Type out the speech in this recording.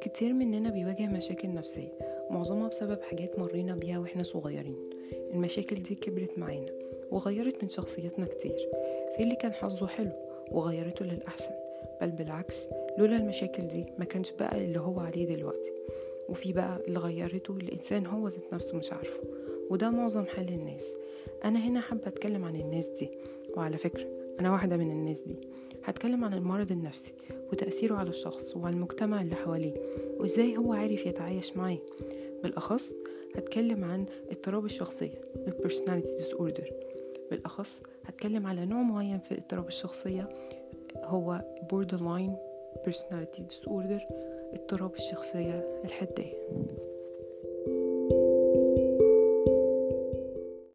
كتير مننا بيواجه مشاكل نفسية معظمها بسبب حاجات مرينا بيها وإحنا صغيرين. المشاكل دي كبرت معانا وغيرت من شخصيتنا كتير. في اللي كان حظه حلو وغيرته للأحسن بل بالعكس لولا المشاكل دي ما كانش بقى اللي هو عليه دلوقتي. وفي بقى اللي غيرته الإنسان هو ذات نفسه مش عارفه وده معظم حال الناس. أنا هنا حابة أتكلم عن الناس دي وعلى فكرة أنا واحدة من الناس دي. هتكلم عن المرض النفسي وتأثيره على الشخص وعلى المجتمع اللي حواليه وإزاي هو عارف يتعايش معاه. بالأخص هتكلم عن اضطراب الشخصية ال personality disorder. بالأخص هتكلم على نوع معين في اضطراب الشخصية هو borderline personality disorder اضطراب الشخصية الحدية.